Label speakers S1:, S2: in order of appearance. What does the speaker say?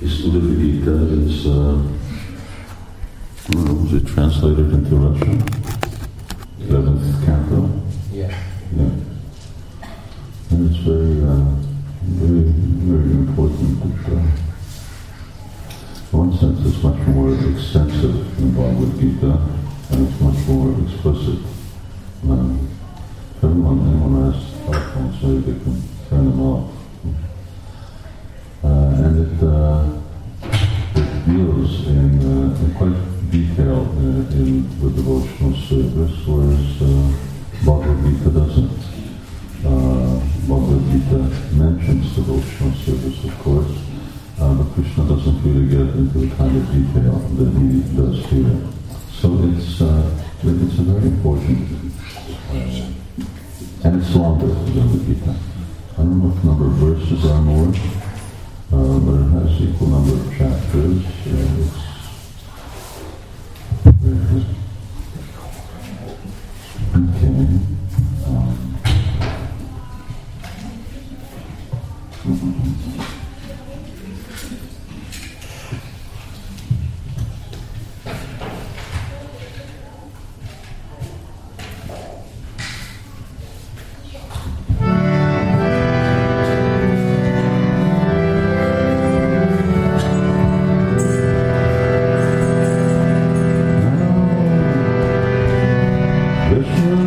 S1: Is Uddhava Gita is, uh, was it translated into Russian? 11th canto?
S2: Yeah.
S1: Yeah. And it's very, uh, very, very important. That, uh, one sense, it's much more extensive involved with Gita This